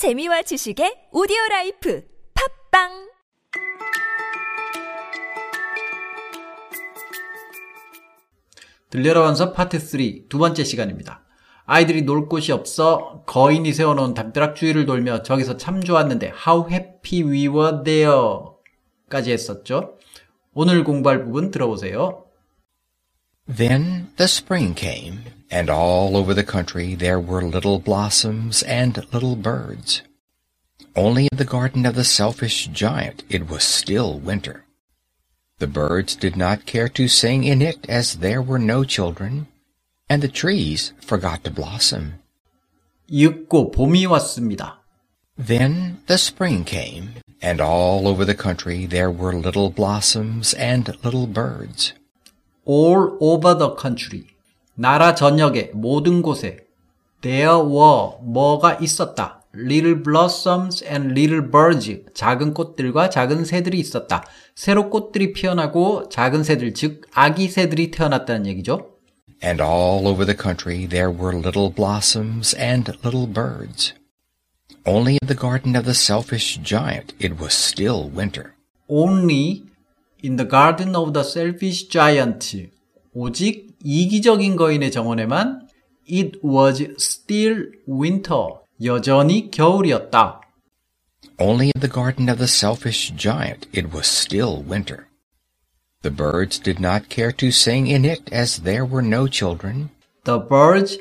재미와 지식의 오디오 라이프 팟빵 들려라 원서 파트 3 두 번째 시간입니다. 아이들이 놀 곳이 없어 거인이 세워놓은 담벼락 주위를 돌며 저기서 참 좋았는데 How happy we were there 까지 했었죠. 오늘 공부할 부분 들어보세요. Then the spring came, and all over the country there were little blossoms and little birds. Only in the garden of the selfish giant it was still winter. The birds did not care to sing in it as there were no children, and the trees forgot to blossom. 읽고 봄이 왔습니다. Then the spring came, and all over the country there were little blossoms and little birds. All over the country. 나라 전역에 모든 곳에 there were 뭐가 있었다. Little blossoms and little birds. 작은 꽃들과 작은 새들이 있었다. 새로 꽃들이 피어나고 작은 새들, 즉 아기 새들이 태어났다는 얘기죠. And all over the country there were little blossoms and little birds. Only in the garden of the selfish giant it was still winter. Only in the garden of the selfish giant. 오직 이기적인 거인의 정원에만 it was still winter. 여전히 겨울이었다. Only in the garden of the selfish giant it was still winter. The birds did not care to sing in it as there were no children, The birds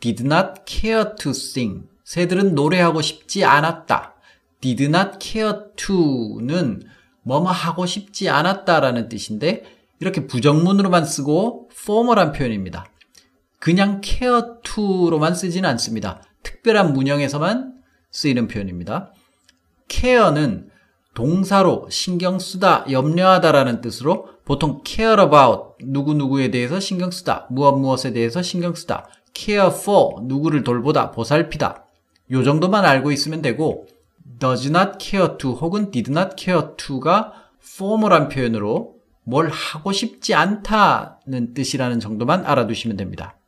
did not care to sing. 새들은 노래하고 싶지 않았다. did not care to는 뭐뭐 하고 싶지 않았다라는 뜻인데 이렇게 부정문으로만 쓰고 formal한 표현입니다. 그냥 care to로만 쓰지는 않습니다. 특별한 문형에서만 쓰이는 표현입니다. care는 동사로 신경 쓰다, 염려하다라는 뜻으로 보통 care about 누구누구에 대해서 신경 쓰다, 무엇 무엇에 대해서 신경 쓰다, care for 누구를 돌보다, 보살피다. 요 정도만 알고 있으면 되고 does not care to 혹은 did not care to가 formal한 표현으로 뭘 하고 싶지 않다는 뜻이라는 정도만 알아두시면 됩니다.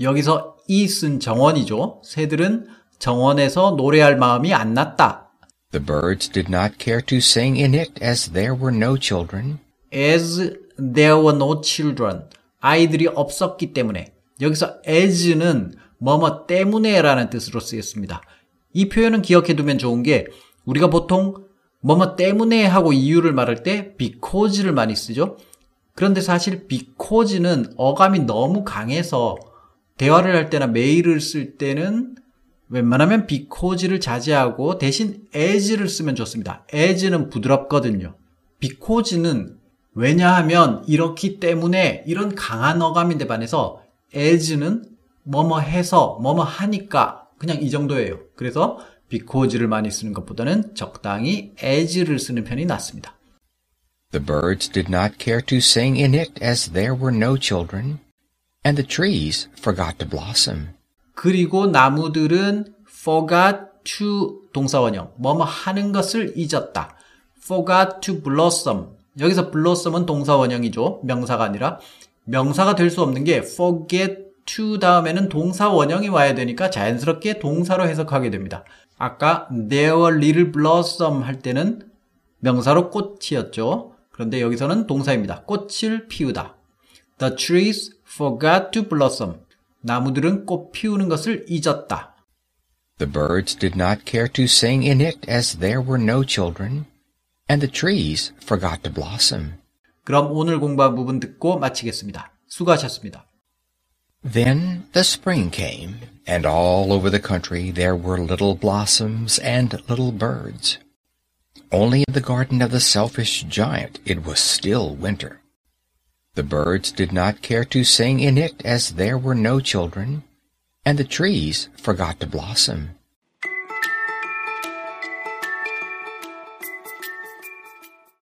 여기서 it은 정원이죠. 새들은 정원에서 노래할 마음이 안 났다. The birds did not care to sing in it as there were no children, as there were no children. 아이들이 없었기 때문에. 여기서 as는 뭐뭐 때문에라는 뜻으로 쓰였습니다. 이 표현은 기억해 두면 좋은 게 우리가 보통 뭐뭐 때문에 하고 이유를 말할 때 because를 많이 쓰죠. 그런데 사실 because는 어감이 너무 강해서 대화를 할 때나 메일을 쓸 때는 웬만하면 because를 자제하고 대신 as를 쓰면 좋습니다. as는 부드럽거든요. because는 왜냐하면 이렇기 때문에 이런 강한 어감인데 반해서 as는 뭐뭐 해서 뭐뭐 하니까 그냥 이 정도예요. 그래서 because를 많이 쓰는 것보다는 적당히 as를 쓰는 편이 낫습니다. The birds did not care to sing in it as there were no children, and the trees forgot to blossom. 그리고 나무들은 forgot to 동사원형 뭐뭐 하는 것을 잊었다. forgot to blossom 여기서 blossom은 동사원형이죠. 명사가 아니라 명사가 될 수 없는 게 forget to 다음에는 동사 원형이 와야 되니까 자연스럽게 동사로 해석하게 됩니다. 아까 there were little blossom 할 때는 명사로 꽃이었죠. 그런데 여기서는 동사입니다. 꽃을 피우다. The trees forgot to blossom. 나무들은 꽃 피우는 것을 잊었다. The birds did not care to sing in it as there were no children, and the trees forgot to blossom. 그럼 오늘 공부한 부분 듣고 마치겠습니다. 수고하셨습니다. Then the spring came, and all over the country there were little blossoms and little birds. Only in the garden of the selfish giant it was still winter. The birds did not care to sing in it as there were no children, and the trees forgot to blossom.